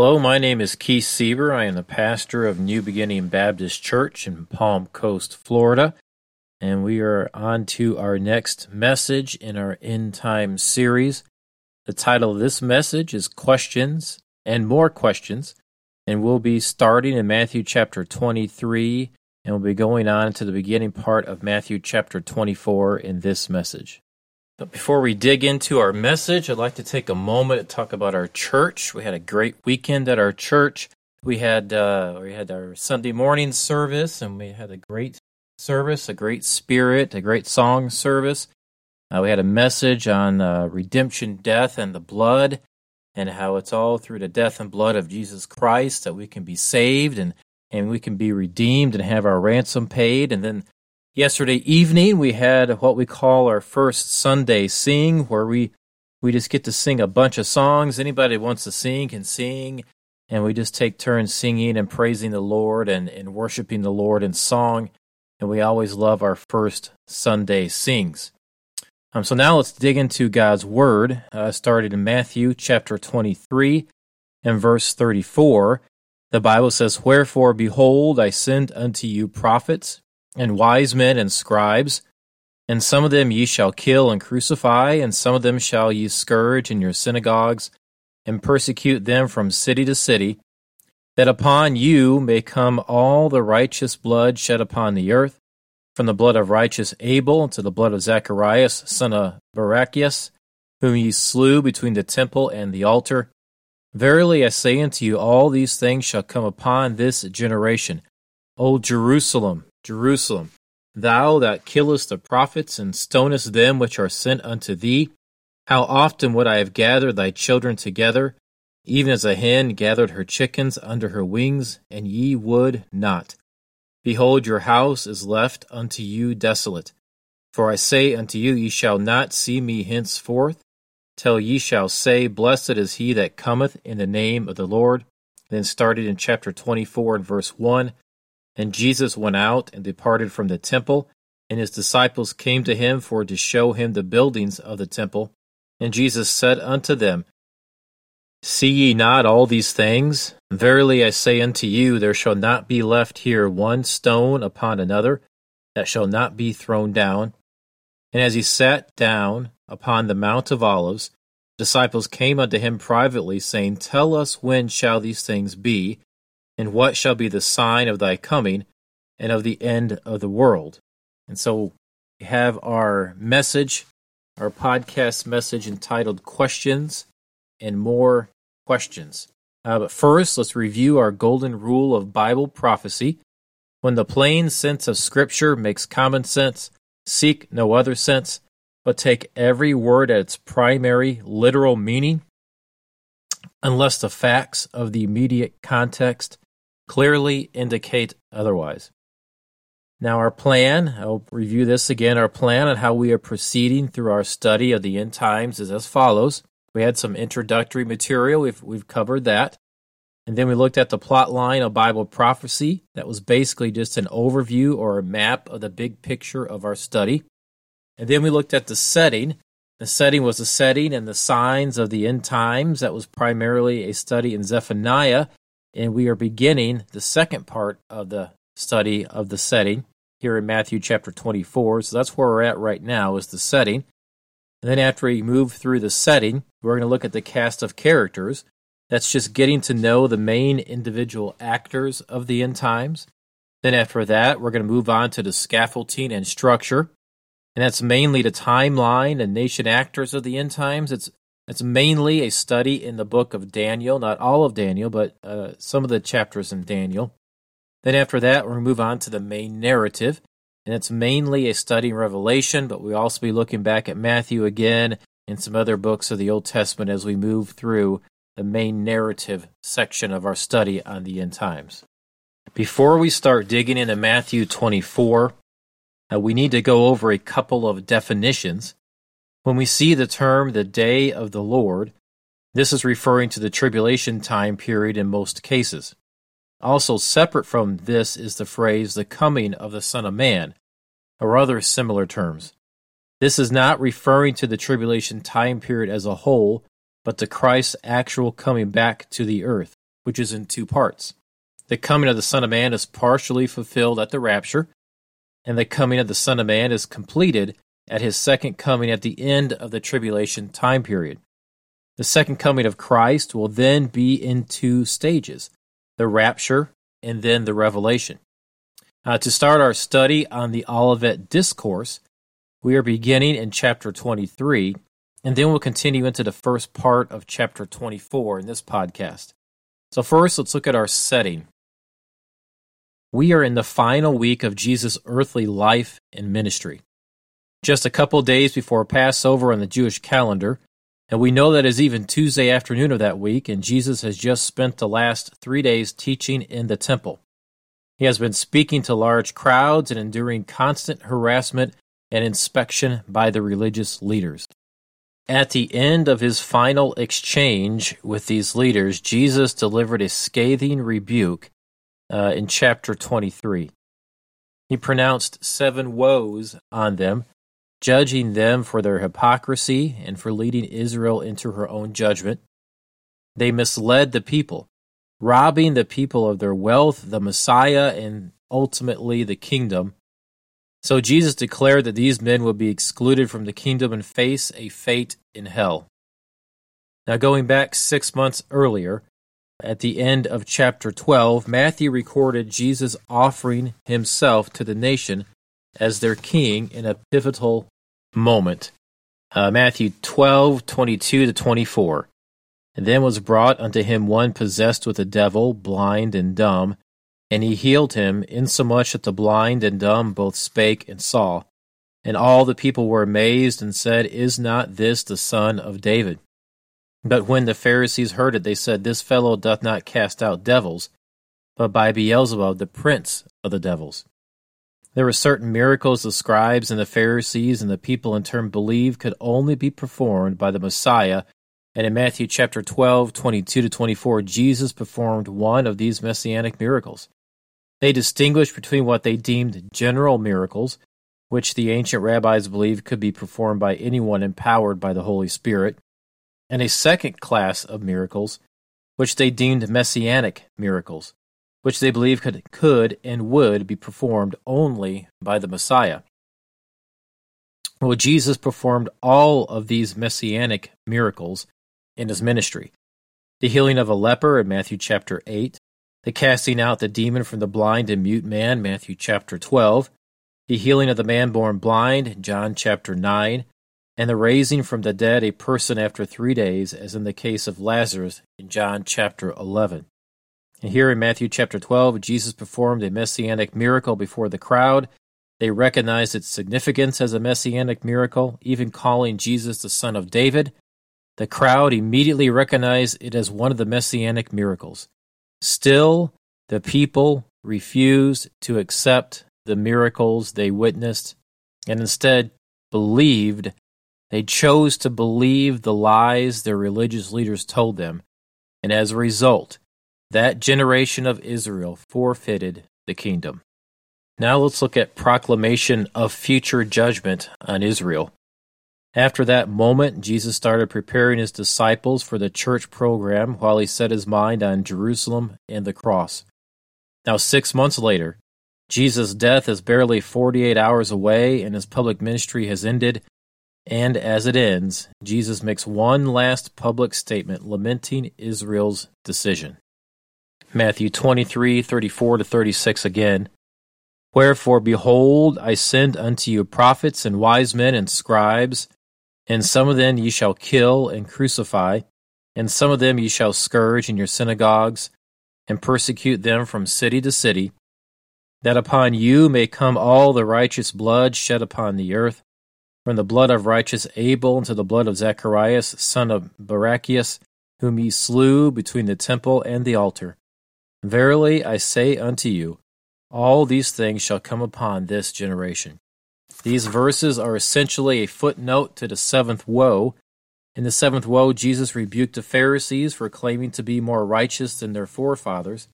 Hello, my name is Keith Sieber. I am the pastor of New Beginning Baptist Church in Palm Coast, Florida. And we are on to our next message in our End Time series. The title of this message is Questions and More Questions. And we'll be starting in Matthew chapter 23, and we'll be going on to the beginning part of Matthew chapter 24 in this message. But before we dig into our message, I'd like to take a moment to talk about our church. We had a great weekend at our church. We had uh, we had our Sunday morning service, and we had a great service, a great spirit, a great song service. Uh, we had a message on uh, redemption, death, and the blood, and how it's all through the death and blood of Jesus Christ that we can be saved and and we can be redeemed and have our ransom paid. And then Yesterday evening, we had what we call our first Sunday sing, where we we just get to sing a bunch of songs. Anybody wants to sing can sing, and we just take turns singing and praising the Lord and, and worshiping the Lord in song. And we always love our first Sunday sings. Um, so now let's dig into God's Word. Uh, started in Matthew chapter 23 and verse 34. The Bible says, Wherefore, behold, I send unto you prophets and wise men and scribes, and some of them ye shall kill and crucify, and some of them shall ye scourge in your synagogues, and persecute them from city to city, that upon you may come all the righteous blood shed upon the earth, from the blood of righteous Abel to the blood of Zacharias, son of Barachias, whom ye slew between the temple and the altar. Verily I say unto you, all these things shall come upon this generation. O Jerusalem, Jerusalem, thou that killest the prophets and stonest them which are sent unto thee, how often would I have gathered thy children together, even as a hen gathered her chickens under her wings, and ye would not. Behold, your house is left unto you desolate. For I say unto you, ye shall not see me henceforth, till ye shall say, Blessed is he that cometh in the name of the Lord. Then started in chapter 24 and verse 1 and Jesus went out and departed from the temple, and his disciples came to him for to show him the buildings of the temple. And Jesus said unto them, See ye not all these things? Verily I say unto you, there shall not be left here one stone upon another that shall not be thrown down. And as he sat down upon the Mount of Olives, disciples came unto him privately, saying, Tell us when shall these things be, and what shall be the sign of thy coming and of the end of the world? And so we have our message, our podcast message entitled Questions and More Questions. Uh, but first, let's review our golden rule of Bible prophecy. When the plain sense of Scripture makes common sense, seek no other sense, but take every word at its primary literal meaning, unless the facts of the immediate context clearly indicate otherwise. Now, our plan, I'll review this again. Our plan on how we are proceeding through our study of the end times is as follows. We had some introductory material, we've, we've covered that. And then we looked at the plot line of Bible prophecy. That was basically just an overview or a map of the big picture of our study. And then we looked at the setting. The setting was the setting and the signs of the end times. That was primarily a study in Zephaniah and we are beginning the second part of the study of the setting here in Matthew chapter 24. So that's where we're at right now is the setting. And then after we move through the setting, we're going to look at the cast of characters. That's just getting to know the main individual actors of the end times. Then after that, we're going to move on to the scaffolding and structure. And that's mainly the timeline and nation actors of the end times. It's it's mainly a study in the book of Daniel, not all of Daniel, but uh, some of the chapters in Daniel. Then after that, we'll move on to the main narrative, and it's mainly a study in Revelation, but we'll also be looking back at Matthew again and some other books of the Old Testament as we move through the main narrative section of our study on the end times. Before we start digging into Matthew 24, uh, we need to go over a couple of definitions when we see the term the day of the Lord, this is referring to the tribulation time period in most cases. Also, separate from this is the phrase the coming of the Son of Man, or other similar terms. This is not referring to the tribulation time period as a whole, but to Christ's actual coming back to the earth. which is in two parts. The coming of the Son of Man is partially fulfilled at the rapture, and the coming of the Son of Man is completed at his second coming at the end of the tribulation time period. The second coming of Christ will then be in two stages the rapture and then the revelation. Uh, to start our study on the Olivet Discourse, we are beginning in chapter 23, and then we'll continue into the first part of chapter 24 in this podcast. So, first, let's look at our setting. We are in the final week of Jesus' earthly life and ministry. Just a couple days before Passover on the Jewish calendar, and we know that is even Tuesday afternoon of that week, and Jesus has just spent the last three days teaching in the temple. He has been speaking to large crowds and enduring constant harassment and inspection by the religious leaders. At the end of his final exchange with these leaders, Jesus delivered a scathing rebuke uh, in chapter 23. He pronounced seven woes on them, judging them for their hypocrisy and for leading Israel into her own judgment. They misled the people, robbing the people of their wealth, the Messiah, and ultimately the kingdom. So Jesus declared that these men would be excluded from the kingdom and face a fate in hell. Now, going back six months earlier, at the end of chapter 12, Matthew recorded Jesus offering himself to the nation as their king in a pivotal moment. Uh, Matthew 12, 22 to 24. And then was brought unto him one possessed with a devil, blind and dumb, and he healed him, insomuch that the blind and dumb both spake and saw. And all the people were amazed and said, Is not this the son of David? But when the Pharisees heard it, they said, This fellow doth not cast out devils, but by Beelzebub, the prince of the devils. There were certain miracles the scribes and the Pharisees and the people in turn believed could only be performed by the Messiah. And in Matthew chapter 12, 22 to 24, Jesus performed one of these messianic miracles. They distinguished between what they deemed general miracles, which the ancient rabbis believed could be performed by anyone empowered by the Holy Spirit, and a second class of miracles, which they deemed messianic miracles, which they believed could, could and would be performed only by the Messiah. Well, Jesus performed all of these messianic miracles in his ministry. The healing of a leper in Matthew chapter 8, the casting out the demon from the blind and mute man, Matthew chapter 12, the healing of the man born blind, John chapter 9, and the raising from the dead a person after three days, as in the case of Lazarus in John chapter 11. And here in Matthew chapter 12, Jesus performed a messianic miracle before the crowd. They recognized its significance as a messianic miracle, even calling Jesus the Son of David. The crowd immediately recognized it as one of the messianic miracles. Still, the people refused to accept the miracles they witnessed and instead believed they chose to believe the lies their religious leaders told them, and as a result, that generation of Israel forfeited the kingdom. Now let's look at proclamation of future judgment on Israel. After that moment, Jesus started preparing his disciples for the church program while he set his mind on Jerusalem and the cross. Now, six months later, Jesus' death is barely 48 hours away and his public ministry has ended, and as it ends, Jesus makes one last public statement lamenting Israel's decision. Matthew 23 34 to 36 again. Wherefore, behold, I send unto you prophets and wise men and scribes, and some of them ye shall kill and crucify, and some of them ye shall scourge in your synagogues, and persecute them from city to city, that upon you may come all the righteous blood shed upon the earth from the blood of righteous Abel unto the blood of Zacharias, son of Barachias, whom ye slew between the temple and the altar. Verily I say unto you, all these things shall come upon this generation. These verses are essentially a footnote to the seventh woe. In the seventh woe, Jesus rebuked the Pharisees for claiming to be more righteous than their forefathers.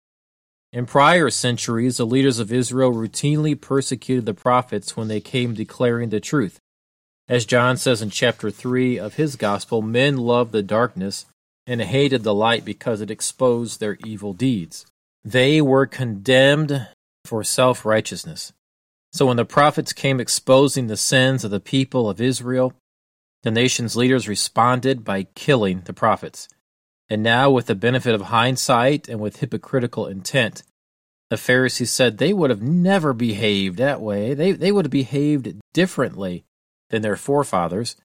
In prior centuries, the leaders of Israel routinely persecuted the prophets when they came declaring the truth. As John says in chapter 3 of his gospel, men loved the darkness and hated the light because it exposed their evil deeds. They were condemned for self righteousness. So when the prophets came exposing the sins of the people of Israel, the nation's leaders responded by killing the prophets. And now, with the benefit of hindsight and with hypocritical intent, the Pharisees said they would have never behaved that way. They, they would have behaved differently than their forefathers.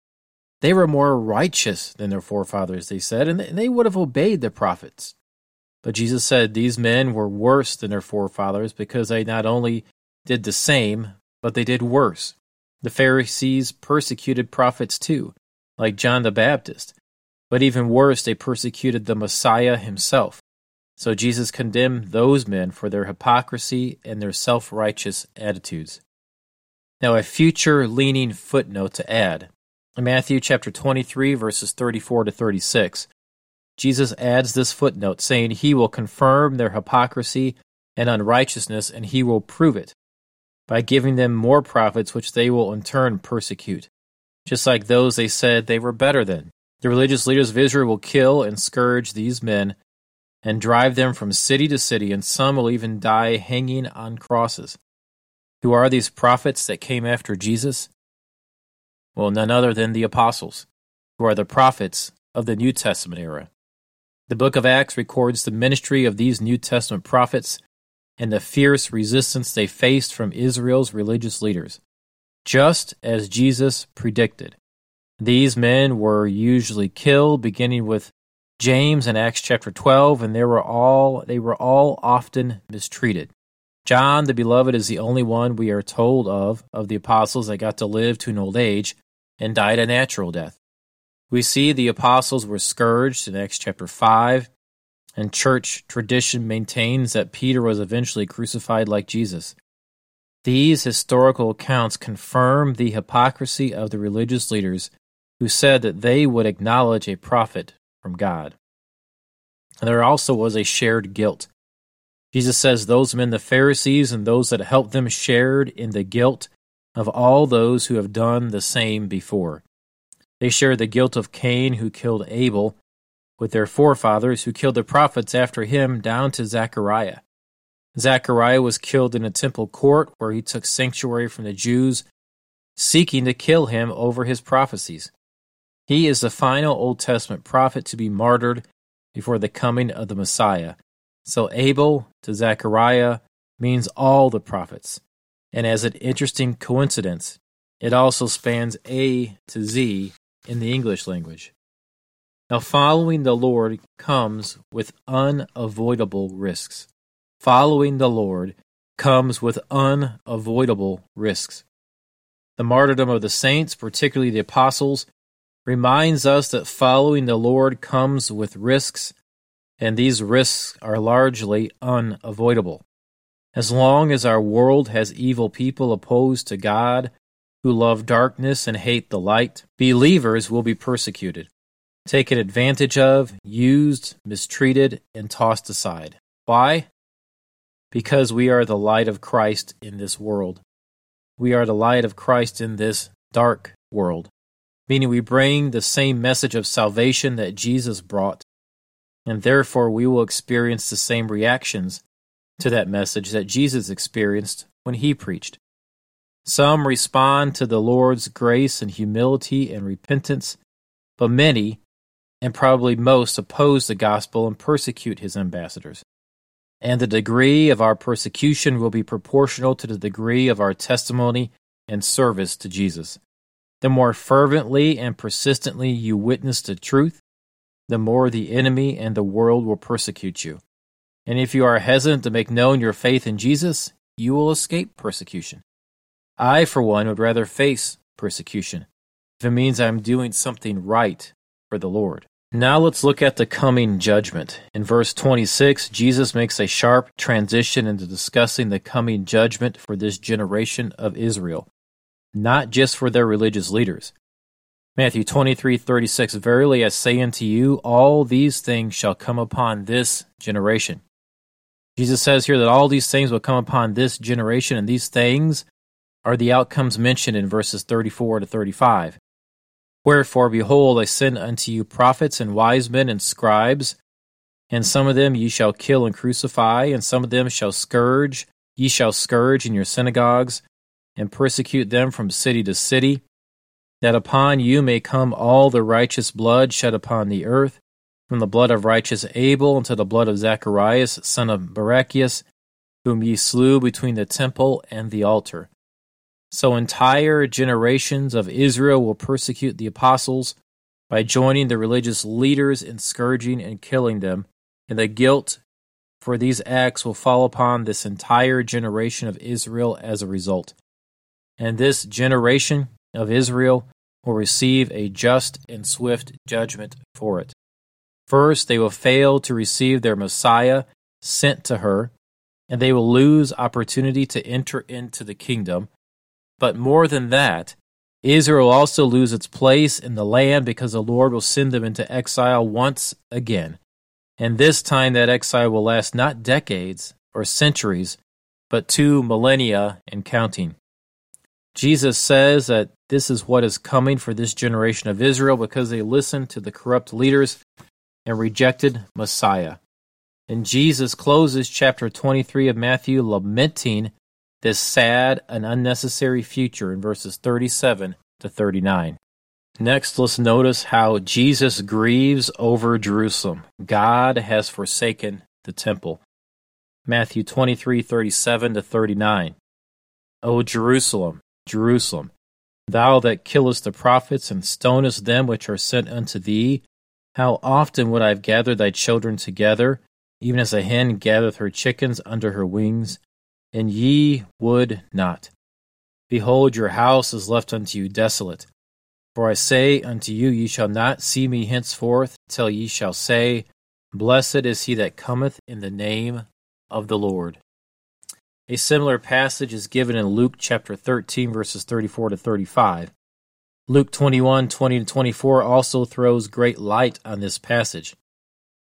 They were more righteous than their forefathers, they said, and they would have obeyed the prophets. But Jesus said these men were worse than their forefathers because they not only did the same, but they did worse. The Pharisees persecuted prophets too, like John the Baptist. But even worse, they persecuted the Messiah himself. So Jesus condemned those men for their hypocrisy and their self righteous attitudes. Now, a future leaning footnote to add. In Matthew chapter 23, verses 34 to 36, Jesus adds this footnote saying he will confirm their hypocrisy and unrighteousness and he will prove it by giving them more prophets, which they will in turn persecute, just like those they said they were better than. The religious leaders of Israel will kill and scourge these men and drive them from city to city, and some will even die hanging on crosses. Who are these prophets that came after Jesus? Well, none other than the apostles, who are the prophets of the New Testament era. The book of Acts records the ministry of these New Testament prophets and the fierce resistance they faced from Israel's religious leaders, just as Jesus predicted. These men were usually killed, beginning with James in Acts chapter 12, and they were all they were all often mistreated. John the beloved is the only one we are told of of the apostles that got to live to an old age and died a natural death. We see the apostles were scourged in Acts chapter 5, and church tradition maintains that Peter was eventually crucified like Jesus. These historical accounts confirm the hypocrisy of the religious leaders who said that they would acknowledge a prophet from God. And there also was a shared guilt. Jesus says those men, the Pharisees, and those that helped them shared in the guilt of all those who have done the same before. They share the guilt of Cain, who killed Abel, with their forefathers, who killed the prophets after him, down to Zechariah. Zechariah was killed in a temple court where he took sanctuary from the Jews, seeking to kill him over his prophecies. He is the final Old Testament prophet to be martyred before the coming of the Messiah. So Abel to Zechariah means all the prophets. And as an interesting coincidence, it also spans A to Z in the English language. Now, following the Lord comes with unavoidable risks. Following the Lord comes with unavoidable risks. The martyrdom of the saints, particularly the apostles, reminds us that following the Lord comes with risks, and these risks are largely unavoidable. As long as our world has evil people opposed to God, who love darkness and hate the light, believers will be persecuted, taken advantage of, used, mistreated, and tossed aside. Why? Because we are the light of Christ in this world. We are the light of Christ in this dark world meaning we bring the same message of salvation that Jesus brought, and therefore we will experience the same reactions to that message that Jesus experienced when he preached. Some respond to the Lord's grace and humility and repentance, but many, and probably most, oppose the gospel and persecute his ambassadors. And the degree of our persecution will be proportional to the degree of our testimony and service to Jesus. The more fervently and persistently you witness the truth, the more the enemy and the world will persecute you. And if you are hesitant to make known your faith in Jesus, you will escape persecution. I, for one, would rather face persecution if it means I'm doing something right for the Lord. Now let's look at the coming judgment. In verse 26, Jesus makes a sharp transition into discussing the coming judgment for this generation of Israel not just for their religious leaders. Matthew 23:36 Verily I say unto you all these things shall come upon this generation. Jesus says here that all these things will come upon this generation and these things are the outcomes mentioned in verses 34 to 35. Wherefore, behold, I send unto you prophets and wise men and scribes, and some of them ye shall kill and crucify, and some of them shall scourge, ye shall scourge in your synagogues, and persecute them from city to city, that upon you may come all the righteous blood shed upon the earth, from the blood of righteous Abel unto the blood of Zacharias, son of Barachias, whom ye slew between the temple and the altar. So entire generations of Israel will persecute the apostles by joining the religious leaders in scourging and killing them, and the guilt for these acts will fall upon this entire generation of Israel as a result. And this generation of Israel will receive a just and swift judgment for it. First, they will fail to receive their Messiah sent to her, and they will lose opportunity to enter into the kingdom. But more than that, Israel will also lose its place in the land because the Lord will send them into exile once again. And this time that exile will last not decades or centuries, but two millennia and counting. Jesus says that this is what is coming for this generation of Israel because they listened to the corrupt leaders and rejected Messiah. And Jesus closes chapter 23 of Matthew lamenting this sad and unnecessary future in verses 37 to 39. Next, let's notice how Jesus grieves over Jerusalem. God has forsaken the temple. Matthew 23 37 to 39. O Jerusalem, Jerusalem, thou that killest the prophets and stonest them which are sent unto thee, how often would I have gathered thy children together, even as a hen gathereth her chickens under her wings, and ye would not. Behold, your house is left unto you desolate. For I say unto you, ye shall not see me henceforth, till ye shall say, Blessed is he that cometh in the name of the Lord. A similar passage is given in Luke chapter 13, verses 34 to 35. Luke 21, 20 to 24 also throws great light on this passage.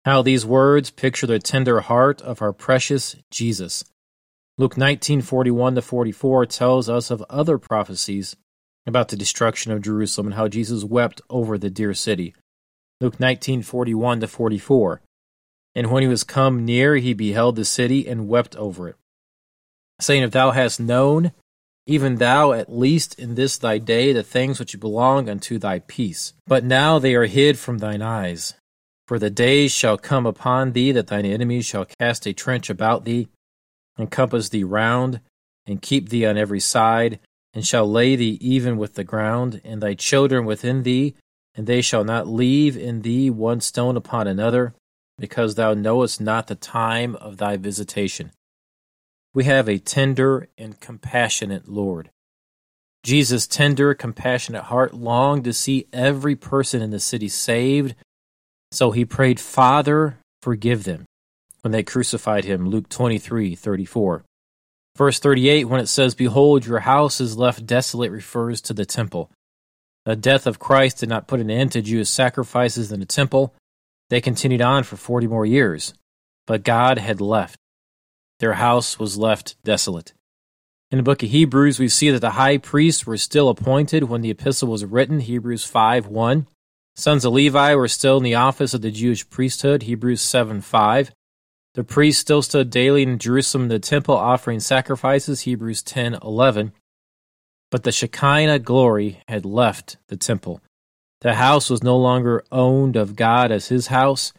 How these words picture the tender heart of our precious Jesus. Luke 19:41 to 44 tells us of other prophecies about the destruction of Jerusalem and how Jesus wept over the dear city. Luke 19:41 to 44. And when he was come near, he beheld the city and wept over it, saying, If thou hast known, even thou at least in this thy day, the things which belong unto thy peace. But now they are hid from thine eyes. For the days shall come upon thee that thine enemies shall cast a trench about thee, encompass thee round, and keep thee on every side, and shall lay thee even with the ground, and thy children within thee, and they shall not leave in thee one stone upon another, because thou knowest not the time of thy visitation. We have a tender and compassionate Lord. Jesus' tender, compassionate heart longed to see every person in the city saved, so he prayed, Father, forgive them, when they crucified him. Luke twenty-three thirty-four. Verse 38, when it says, Behold, your house is left desolate, refers to the temple. The death of Christ did not put an end to Jewish sacrifices in the temple. They continued on for 40 more years. But God had left. Their house was left desolate. In the book of Hebrews, we see that the high priests were still appointed when the epistle was written, Hebrews 5 1. Sons of Levi were still in the office of the Jewish priesthood, Hebrews 7 5. The priests still stood daily in Jerusalem the temple offering sacrifices, Hebrews 10 11. But the Shekinah glory had left the temple. The house was no longer owned of God as his house.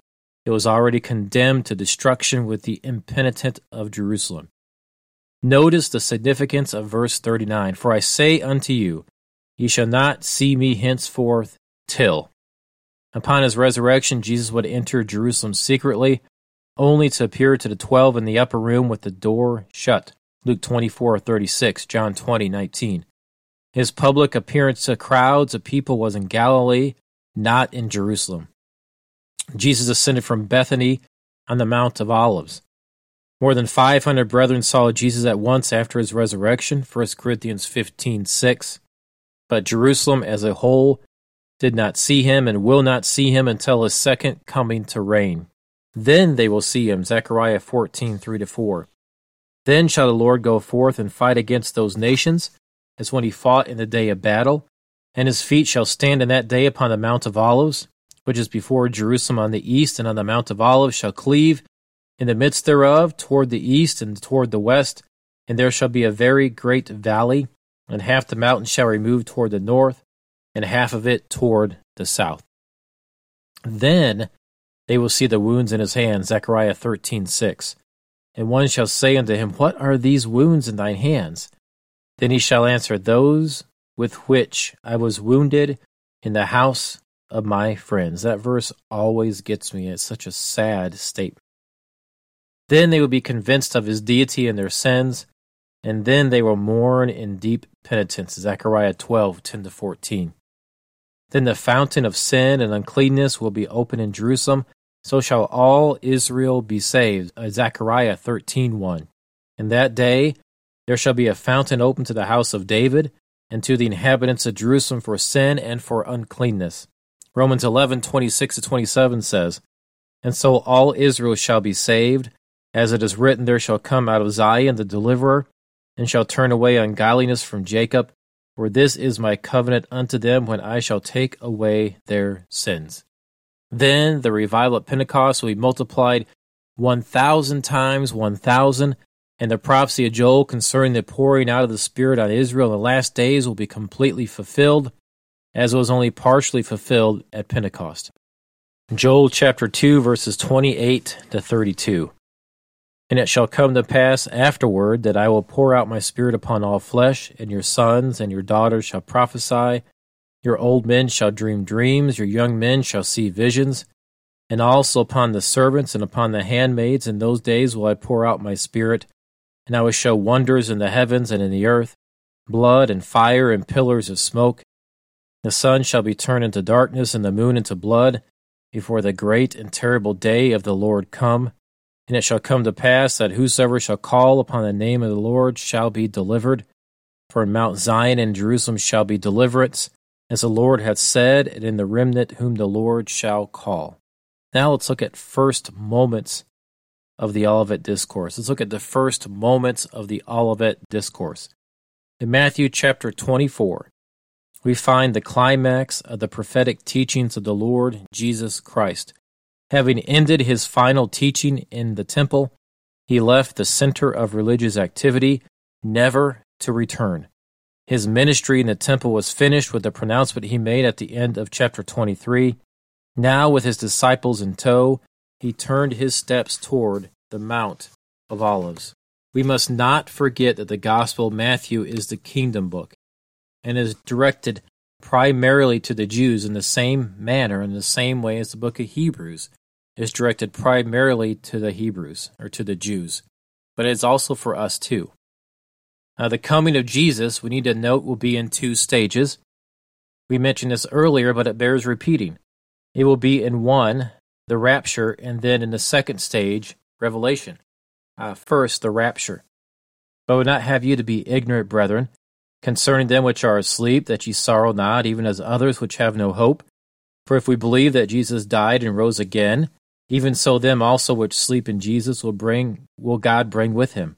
It was already condemned to destruction with the impenitent of Jerusalem. Notice the significance of verse 39 For I say unto you, ye shall not see me henceforth till. Upon his resurrection, Jesus would enter Jerusalem secretly only to appear to the twelve in the upper room with the door shut. Luke 24 36, John 20 19. His public appearance to crowds of people was in Galilee, not in Jerusalem. Jesus ascended from Bethany on the Mount of Olives. More than 500 brethren saw Jesus at once after his resurrection, 1 Corinthians 15 6. But Jerusalem as a whole did not see him and will not see him until his second coming to reign. Then they will see him. Zechariah 14, 3 to 4. Then shall the Lord go forth and fight against those nations, as when he fought in the day of battle. And his feet shall stand in that day upon the Mount of Olives, which is before Jerusalem on the east, and on the Mount of Olives shall cleave in the midst thereof toward the east and toward the west, and there shall be a very great valley, and half the mountain shall remove toward the north, and half of it toward the south. Then they will see the wounds in his hands, Zechariah thirteen six. And one shall say unto him, What are these wounds in thine hands? Then he shall answer, Those with which I was wounded in the house of my friends. That verse always gets me. It's such a sad statement. Then they will be convinced of his deity and their sins, and then they will mourn in deep penitence. Zechariah 12, 10 to 14. Then the fountain of sin and uncleanness will be open in Jerusalem, so shall all Israel be saved. Uh, Zechariah 13, 1. In that day there shall be a fountain open to the house of David, and to the inhabitants of Jerusalem for sin and for uncleanness. Romans eleven twenty six to 27 says, And so all Israel shall be saved, as it is written, There shall come out of Zion the deliverer, and shall turn away ungodliness from Jacob. For this is my covenant unto them when I shall take away their sins. Then the revival at Pentecost will be multiplied 1,000 times 1,000, and the prophecy of Joel concerning the pouring out of the Spirit on Israel in the last days will be completely fulfilled, as it was only partially fulfilled at Pentecost. Joel chapter 2, verses 28 to 32. And it shall come to pass afterward that I will pour out my Spirit upon all flesh, and your sons and your daughters shall prophesy. Your old men shall dream dreams, your young men shall see visions. And also upon the servants and upon the handmaids in those days will I pour out my Spirit, and I will show wonders in the heavens and in the earth, blood and fire and pillars of smoke. The sun shall be turned into darkness, and the moon into blood, before the great and terrible day of the Lord come and it shall come to pass that whosoever shall call upon the name of the Lord shall be delivered. For in Mount Zion and Jerusalem shall be deliverance, as the Lord hath said, and in the remnant whom the Lord shall call. Now let's look at first moments of the Olivet Discourse. Let's look at the first moments of the Olivet Discourse. In Matthew chapter 24, we find the climax of the prophetic teachings of the Lord Jesus Christ. Having ended his final teaching in the temple, he left the center of religious activity, never to return. His ministry in the temple was finished with the pronouncement he made at the end of chapter 23. Now, with his disciples in tow, he turned his steps toward the Mount of Olives. We must not forget that the Gospel of Matthew is the kingdom book and is directed primarily to the Jews in the same manner, in the same way as the book of Hebrews is directed primarily to the Hebrews or to the Jews, but it's also for us too. Now, the coming of Jesus, we need to note, will be in two stages. We mentioned this earlier, but it bears repeating. It will be in one, the rapture, and then in the second stage, revelation. Uh, first, the rapture. But I would not have you to be ignorant, brethren, concerning them which are asleep, that ye sorrow not, even as others which have no hope. For if we believe that Jesus died and rose again, even so them also which sleep in Jesus will bring will God bring with him.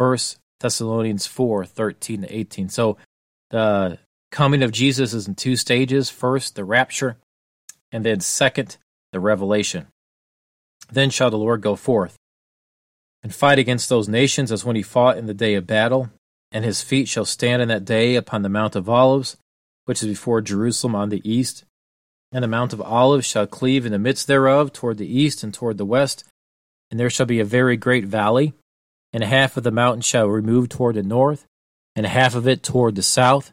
First Thessalonians four thirteen to 18. So the coming of Jesus is in two stages. First, the rapture, and then second, the revelation. Then shall the Lord go forth and fight against those nations as when he fought in the day of battle, and his feet shall stand in that day upon the Mount of Olives, which is before Jerusalem on the east and the Mount of Olives shall cleave in the midst thereof toward the east and toward the west, and there shall be a very great valley, and half of the mountain shall remove toward the north, and half of it toward the south.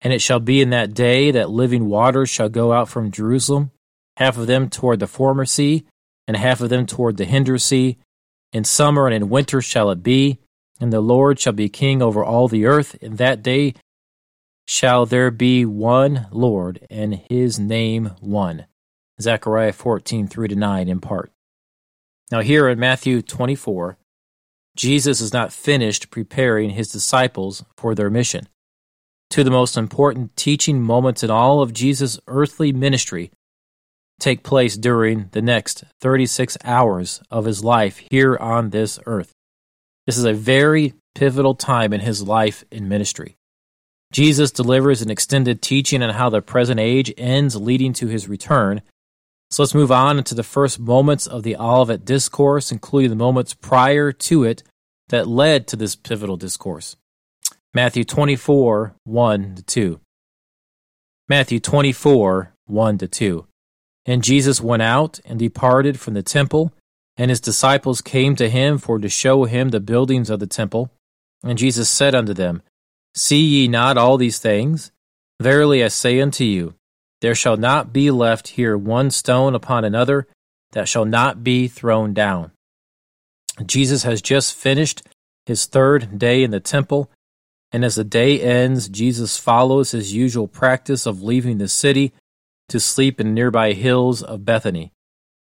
And it shall be in that day that living waters shall go out from Jerusalem, half of them toward the former sea, and half of them toward the hinder sea. In summer and in winter shall it be, and the Lord shall be king over all the earth. In that day shall there be one Lord, and his name one. Zechariah 14, 3 to 9 in part. Now, here in Matthew 24, Jesus is not finished preparing his disciples for their mission. Two of the most important teaching moments in all of Jesus' earthly ministry take place during the next 36 hours of his life here on this earth. This is a very pivotal time in his life and ministry. Jesus delivers an extended teaching on how the present age ends, leading to his return. So let's move on into the first moments of the Olivet Discourse, including the moments prior to it that led to this pivotal discourse. Matthew 24, 1 to 2. Matthew 24, 1 to 2. And Jesus went out and departed from the temple, and his disciples came to him for to show him the buildings of the temple. And Jesus said unto them, See ye not all these things? Verily I say unto you, there shall not be left here one stone upon another that shall not be thrown down. Jesus has just finished his third day in the temple, and as the day ends, Jesus follows his usual practice of leaving the city to sleep in nearby hills of Bethany.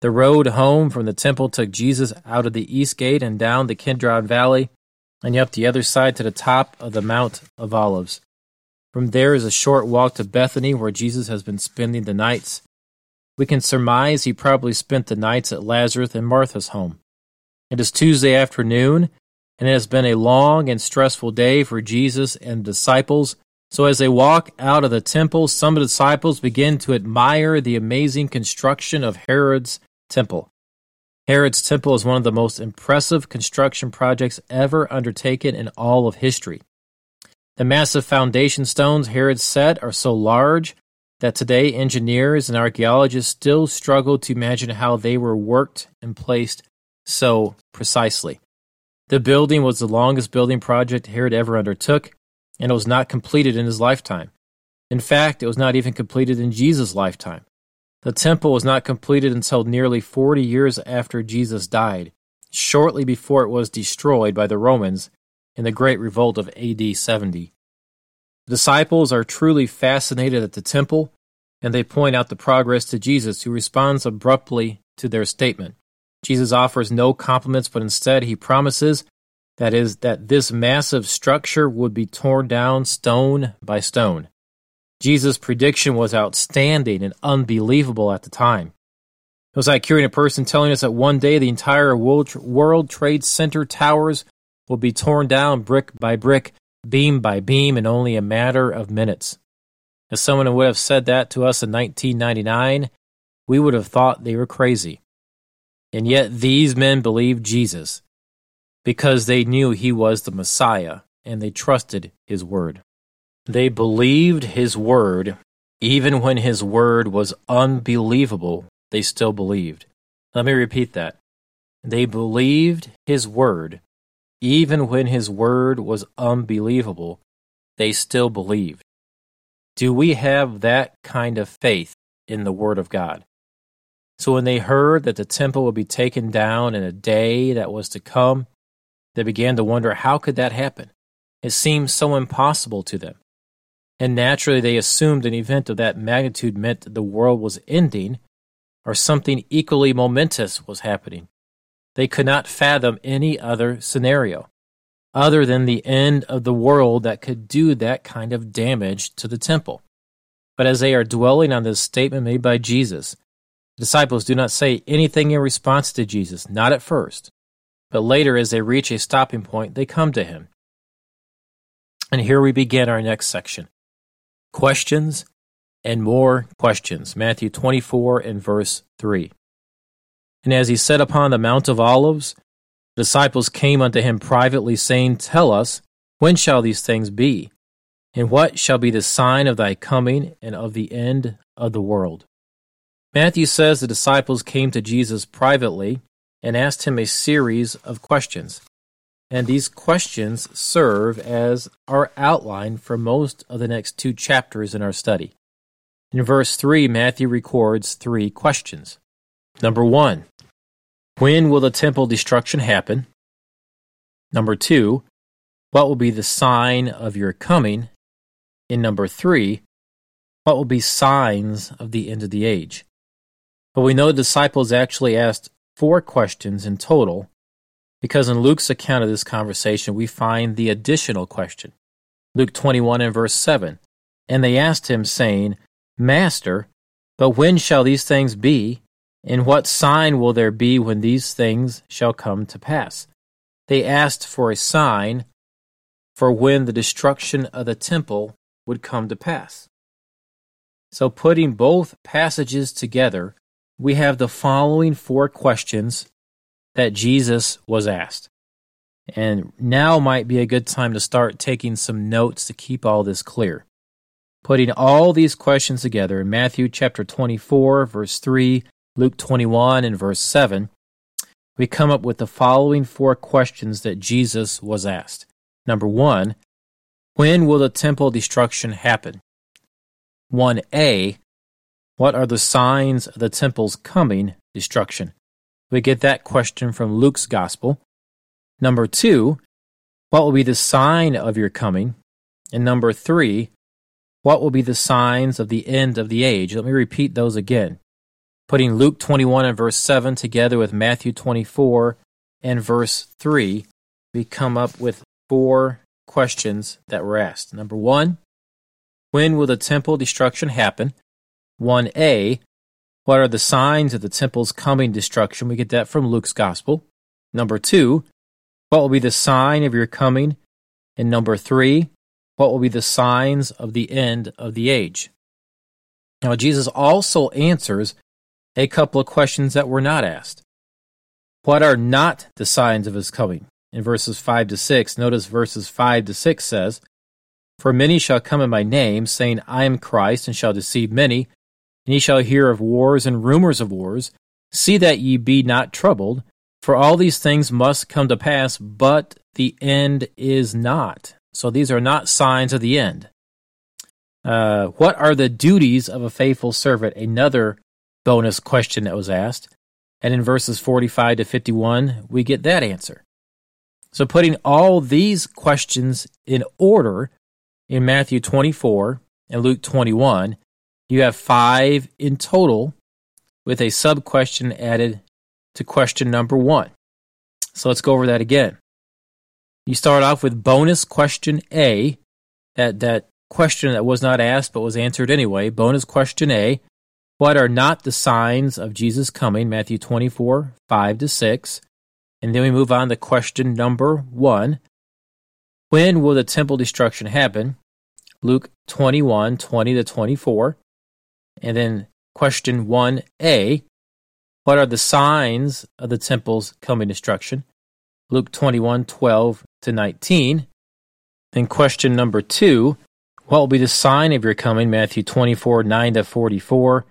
The road home from the temple took Jesus out of the east gate and down the Kidron Valley and up the other side to the top of the Mount of Olives. From there is a short walk to Bethany, where Jesus has been spending the nights. We can surmise he probably spent the nights at Lazarus and Martha's home. It is Tuesday afternoon, and it has been a long and stressful day for Jesus and disciples. So as they walk out of the temple, some of the disciples begin to admire the amazing construction of Herod's temple. Herod's temple is one of the most impressive construction projects ever undertaken in all of history. The massive foundation stones Herod set are so large that today engineers and archaeologists still struggle to imagine how they were worked and placed so precisely. The building was the longest building project Herod ever undertook, and it was not completed in his lifetime. In fact, it was not even completed in Jesus' lifetime. The temple was not completed until nearly 40 years after Jesus died, shortly before it was destroyed by the Romans in the Great Revolt of AD 70. The disciples are truly fascinated at the temple, and they point out the progress to Jesus, who responds abruptly to their statement. Jesus offers no compliments, but instead he promises that is that this massive structure would be torn down stone by stone. Jesus' prediction was outstanding and unbelievable at the time. It was like hearing a person telling us that one day the entire World, Trade Center towers will be torn down brick by brick, beam by beam, in only a matter of minutes. If someone would have said that to us in 1999, we would have thought they were crazy. And yet these men believed Jesus because they knew he was the Messiah and they trusted his word. They believed his word, even when his word was unbelievable, they still believed. Let me repeat that. They believed his word, even when his word was unbelievable, they still believed. Do we have that kind of faith in the word of God? So when they heard that the temple would be taken down in a day that was to come, they began to wonder how could that happen? It seemed so impossible to them and naturally they assumed an event of that magnitude meant the world was ending or something equally momentous was happening. They could not fathom any other scenario other than the end of the world that could do that kind of damage to the temple. But as they are dwelling on this statement made by Jesus, the disciples do not say anything in response to Jesus, not at first. But later, as they reach a stopping point, they come to him. And here we begin our next section questions and more questions. Matthew 24 and verse 3. And as he sat upon the Mount of Olives, the disciples came unto him privately, saying, Tell us, when shall these things be? And what shall be the sign of thy coming and of the end of the world? Matthew says the disciples came to Jesus privately and asked him a series of questions and these questions serve as our outline for most of the next two chapters in our study. In verse 3, Matthew records three questions. Number one, when will the temple destruction happen? Number two, what will be the sign of your coming? in number three, what will be signs of the end of the age? But we know the disciples actually asked four questions in total because in Luke's account of this conversation, we find the additional question. Luke 21 and verse 7. And they asked him, saying, Master, but when shall these things be? And what sign will there be when these things shall come to pass? They asked for a sign for when the destruction of the temple would come to pass. So, putting both passages together, we have the following four questions that Jesus was asked. And now might be a good time to start taking some notes to keep all this clear. Putting all these questions together in Matthew chapter 24, verse 3, Luke 21, and verse 7, we come up with the following four questions that Jesus was asked. Number one, when will the temple destruction happen? 1a, what are the signs of the temple's coming destruction? We get that question from Luke's gospel. Number two, what will be the sign of your coming? And number three, what will be the signs of the end of the age? Let me repeat those again. Putting Luke 21 and verse 7 together with Matthew 24 and verse 3, we come up with four questions that were asked. Number one, when will the temple destruction happen? 1a, what are the signs of the temple's coming destruction? We get that from Luke's gospel. Number two, what will be the sign of your coming? And number three, what will be the signs of the end of the age? Now, Jesus also answers a couple of questions that were not asked. What are not the signs of his coming? In verses 5 to 6, notice verses 5 to 6 says, For many shall come in my name, saying, I am Christ, and shall deceive many. And ye shall hear of wars and rumors of wars. See that ye be not troubled, for all these things must come to pass, but the end is not. So these are not signs of the end. Uh, what are the duties of a faithful servant? Another bonus question that was asked. And in verses 45 to 51, we get that answer. So, putting all these questions in order in Matthew 24 and Luke 21, you have five in total with a sub question added to question number one. So, let's go over that again. You start off with bonus question A, that, that question that was not asked but was answered anyway. Bonus question A what are not the signs of Jesus coming? Matthew 24, 5 to 6. And then we move on to question number 1. When will the temple destruction happen? Luke 21, 20 to 24. And then question 1a. What are the signs of the temple's coming destruction? Luke 21, 12 to 19. Then question number 2. What will be the sign of your coming? Matthew 24, 9 to 44.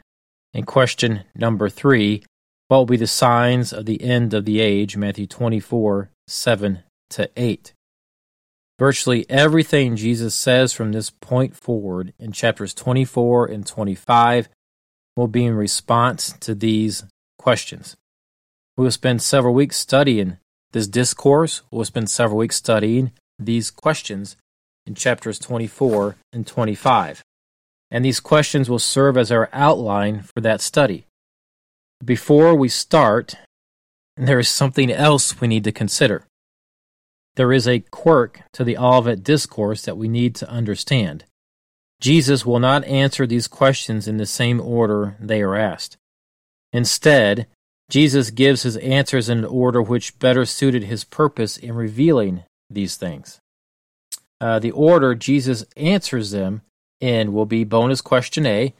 And question number three What will be the signs of the end of the age? Matthew 24, 7 to 8. Virtually everything Jesus says from this point forward in chapters 24 and 25 will be in response to these questions. We will spend several weeks studying this discourse. We'll spend several weeks studying these questions in chapters 24 and 25 and these questions will serve as our outline for that study. Before we start, there is something else we need to consider. There is a quirk to the Olivet Discourse that we need to understand. Jesus will not answer these questions in the same order they are asked. Instead, Jesus gives his answers in an order which better suited his purpose in revealing these things. Uh, the order Jesus answers them in will be bonus question A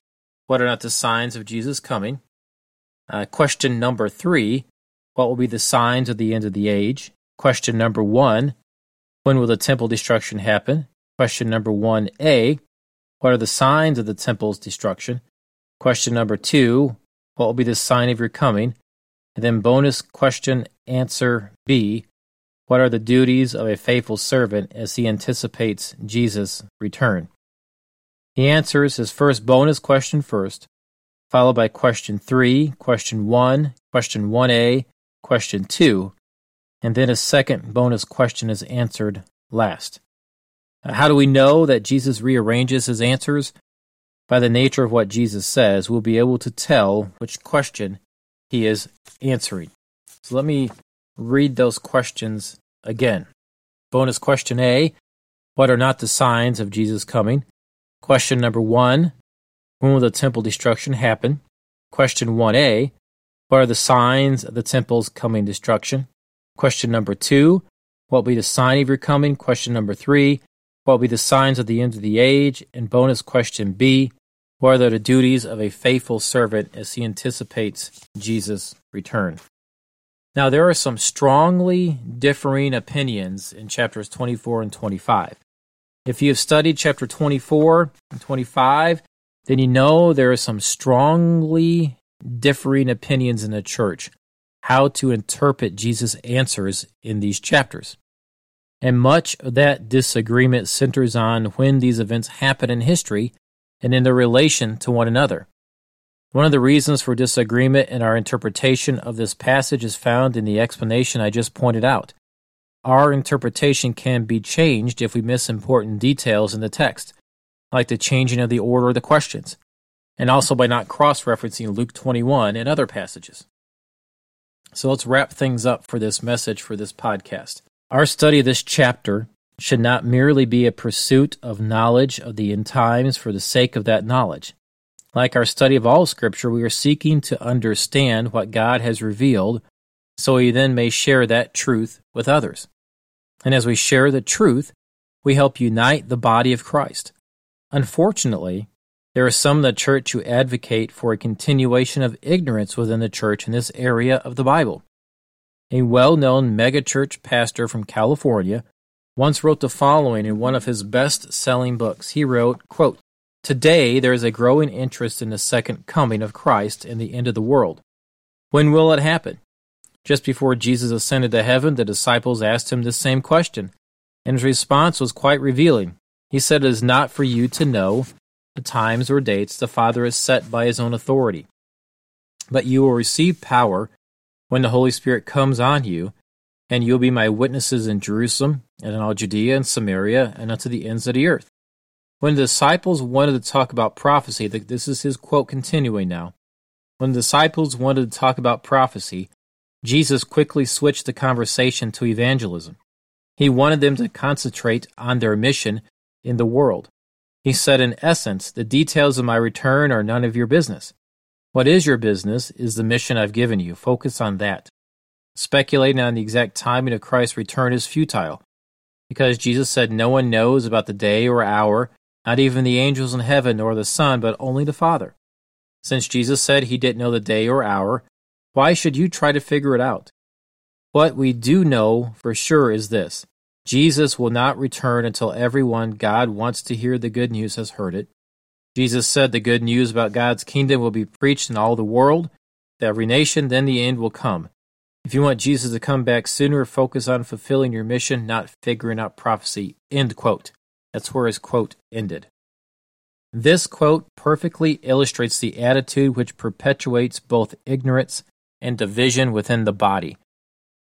What are not the signs of Jesus coming? Uh, question number three What will be the signs of the end of the age? Question number one When will the temple destruction happen? Question number 1A What are the signs of the temple's destruction? Question number two What will be the sign of your coming? And then bonus question answer B What are the duties of a faithful servant as he anticipates Jesus' return? He answers his first bonus question first, followed by question 3, question 1, question 1a, question 2, and then a second bonus question is answered last. How do we know that Jesus rearranges his answers? By the nature of what Jesus says, we'll be able to tell which question he is answering. So let me read those questions again. Bonus question A What are not the signs of Jesus' coming? Question number one When will the temple destruction happen? Question 1A What are the signs of the temple's coming destruction? Question number two What will be the sign of your coming? Question number three What will be the signs of the end of the age? And bonus question B What are the duties of a faithful servant as he anticipates Jesus' return? Now, there are some strongly differing opinions in chapters 24 and 25. If you have studied chapter 24 and 25, then you know there are some strongly differing opinions in the church how to interpret Jesus' answers in these chapters. And much of that disagreement centers on when these events happen in history and in their relation to one another. One of the reasons for disagreement in our interpretation of this passage is found in the explanation I just pointed out. Our interpretation can be changed if we miss important details in the text, like the changing of the order of the questions, and also by not cross referencing Luke 21 and other passages. So let's wrap things up for this message for this podcast. Our study of this chapter should not merely be a pursuit of knowledge of the end times for the sake of that knowledge. Like our study of all Scripture, we are seeking to understand what God has revealed so we then may share that truth with others. And as we share the truth, we help unite the body of Christ. Unfortunately, there are some in the church who advocate for a continuation of ignorance within the church in this area of the Bible. A well known megachurch pastor from California once wrote the following in one of his best selling books. He wrote, quote, Today, there is a growing interest in the second coming of Christ and the end of the world. When will it happen? Just before Jesus ascended to heaven, the disciples asked him this same question, and his response was quite revealing. He said, It is not for you to know the times or dates the Father has set by his own authority, but you will receive power when the Holy Spirit comes on you, and you will be my witnesses in Jerusalem, and in all Judea and Samaria, and unto the ends of the earth. When the disciples wanted to talk about prophecy, this is his quote continuing now. When the disciples wanted to talk about prophecy, Jesus quickly switched the conversation to evangelism. He wanted them to concentrate on their mission in the world. He said, in essence, the details of my return are none of your business. What is your business is the mission I've given you. Focus on that. Speculating on the exact timing of Christ's return is futile, because Jesus said no one knows about the day or hour not even the angels in heaven nor the Son, but only the Father. Since Jesus said he didn't know the day or hour, why should you try to figure it out? What we do know for sure is this Jesus will not return until everyone God wants to hear the good news has heard it. Jesus said the good news about God's kingdom will be preached in all the world, to every nation, then the end will come. If you want Jesus to come back sooner, focus on fulfilling your mission, not figuring out prophecy. End quote. That's where his quote ended. This quote perfectly illustrates the attitude which perpetuates both ignorance and division within the body.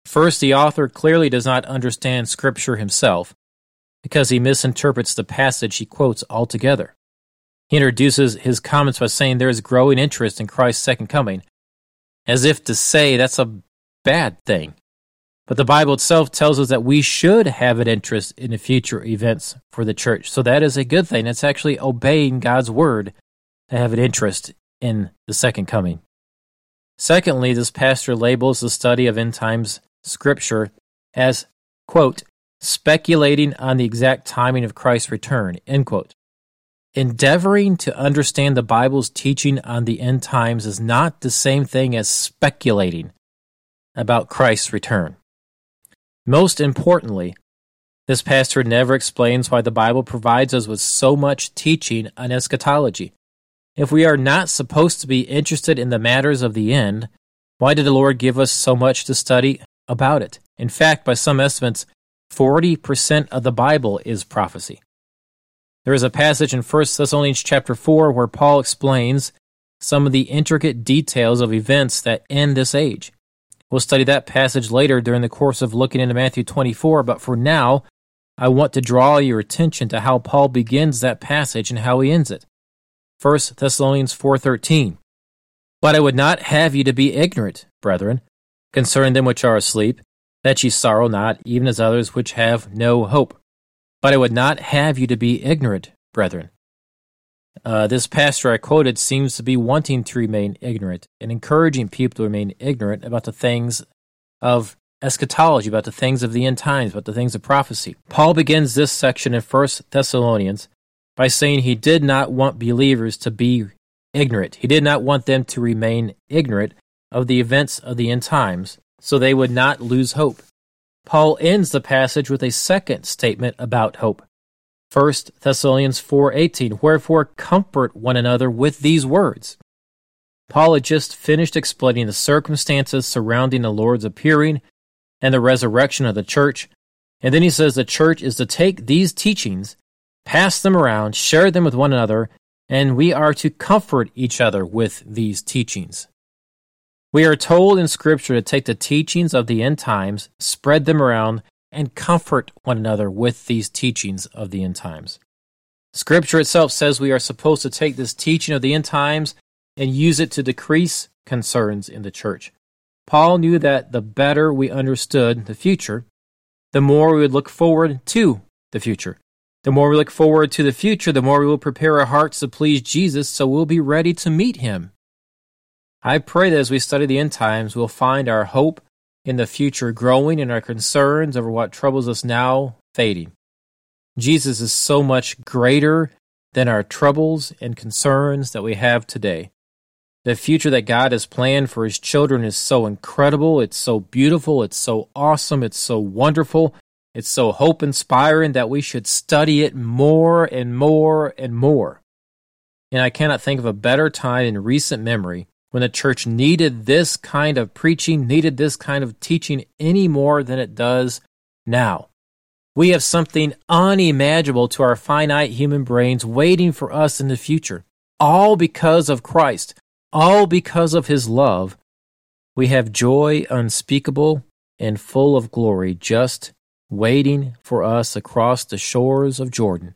First, the author clearly does not understand Scripture himself because he misinterprets the passage he quotes altogether. He introduces his comments by saying there is growing interest in Christ's second coming, as if to say that's a bad thing. But the Bible itself tells us that we should have an interest in the future events for the church. So that is a good thing. It's actually obeying God's word to have an interest in the second coming. Secondly, this pastor labels the study of end times scripture as, quote, speculating on the exact timing of Christ's return, end quote. Endeavoring to understand the Bible's teaching on the end times is not the same thing as speculating about Christ's return. Most importantly, this pastor never explains why the Bible provides us with so much teaching on eschatology. If we are not supposed to be interested in the matters of the end, why did the Lord give us so much to study about it? In fact, by some estimates, 40% of the Bible is prophecy. There is a passage in 1 Thessalonians chapter 4 where Paul explains some of the intricate details of events that end this age. We'll study that passage later during the course of looking into Matthew 24, but for now, I want to draw your attention to how Paul begins that passage and how he ends it. 1 Thessalonians 4:13 But I would not have you to be ignorant, brethren, concerning them which are asleep, that ye sorrow not, even as others which have no hope. But I would not have you to be ignorant, brethren. Uh, this pastor I quoted seems to be wanting to remain ignorant and encouraging people to remain ignorant about the things of eschatology, about the things of the end times, about the things of prophecy. Paul begins this section in 1 Thessalonians by saying he did not want believers to be ignorant. He did not want them to remain ignorant of the events of the end times so they would not lose hope. Paul ends the passage with a second statement about hope. 1 Thessalonians 4:18 Wherefore comfort one another with these words. Paul had just finished explaining the circumstances surrounding the Lord's appearing and the resurrection of the church, and then he says the church is to take these teachings, pass them around, share them with one another, and we are to comfort each other with these teachings. We are told in Scripture to take the teachings of the end times, spread them around, and comfort one another with these teachings of the end times. Scripture itself says we are supposed to take this teaching of the end times and use it to decrease concerns in the church. Paul knew that the better we understood the future, the more we would look forward to the future. The more we look forward to the future, the more we will prepare our hearts to please Jesus so we'll be ready to meet him. I pray that as we study the end times, we'll find our hope in the future growing and our concerns over what troubles us now fading. Jesus is so much greater than our troubles and concerns that we have today. The future that God has planned for His children is so incredible, it's so beautiful, it's so awesome, it's so wonderful, it's so hope inspiring that we should study it more and more and more. And I cannot think of a better time in recent memory when the church needed this kind of preaching, needed this kind of teaching any more than it does now. We have something unimaginable to our finite human brains waiting for us in the future, all because of Christ, all because of his love. We have joy unspeakable and full of glory just waiting for us across the shores of Jordan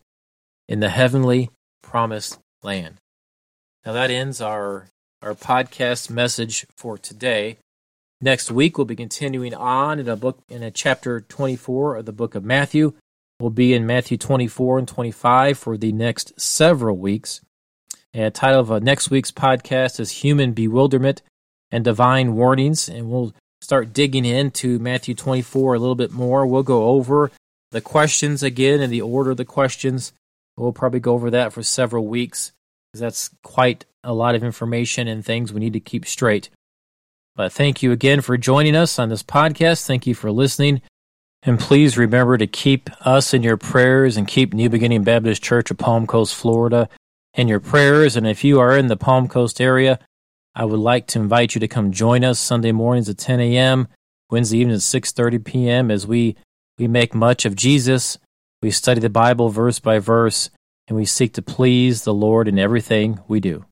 in the heavenly promised land. Now that ends our our podcast message for today. Next week, we'll be continuing on in a book in a chapter 24 of the book of Matthew. We'll be in Matthew 24 and 25 for the next several weeks. And the title of uh, next week's podcast is Human Bewilderment and Divine Warnings. And we'll start digging into Matthew 24 a little bit more. We'll go over the questions again in the order of the questions. We'll probably go over that for several weeks because that's quite a lot of information and things we need to keep straight. But thank you again for joining us on this podcast. Thank you for listening. And please remember to keep us in your prayers and keep New Beginning Baptist Church of Palm Coast, Florida in your prayers. And if you are in the Palm Coast area, I would like to invite you to come join us Sunday mornings at 10 a.m., Wednesday evenings at 6.30 p.m. as we, we make much of Jesus. We study the Bible verse by verse, and we seek to please the Lord in everything we do.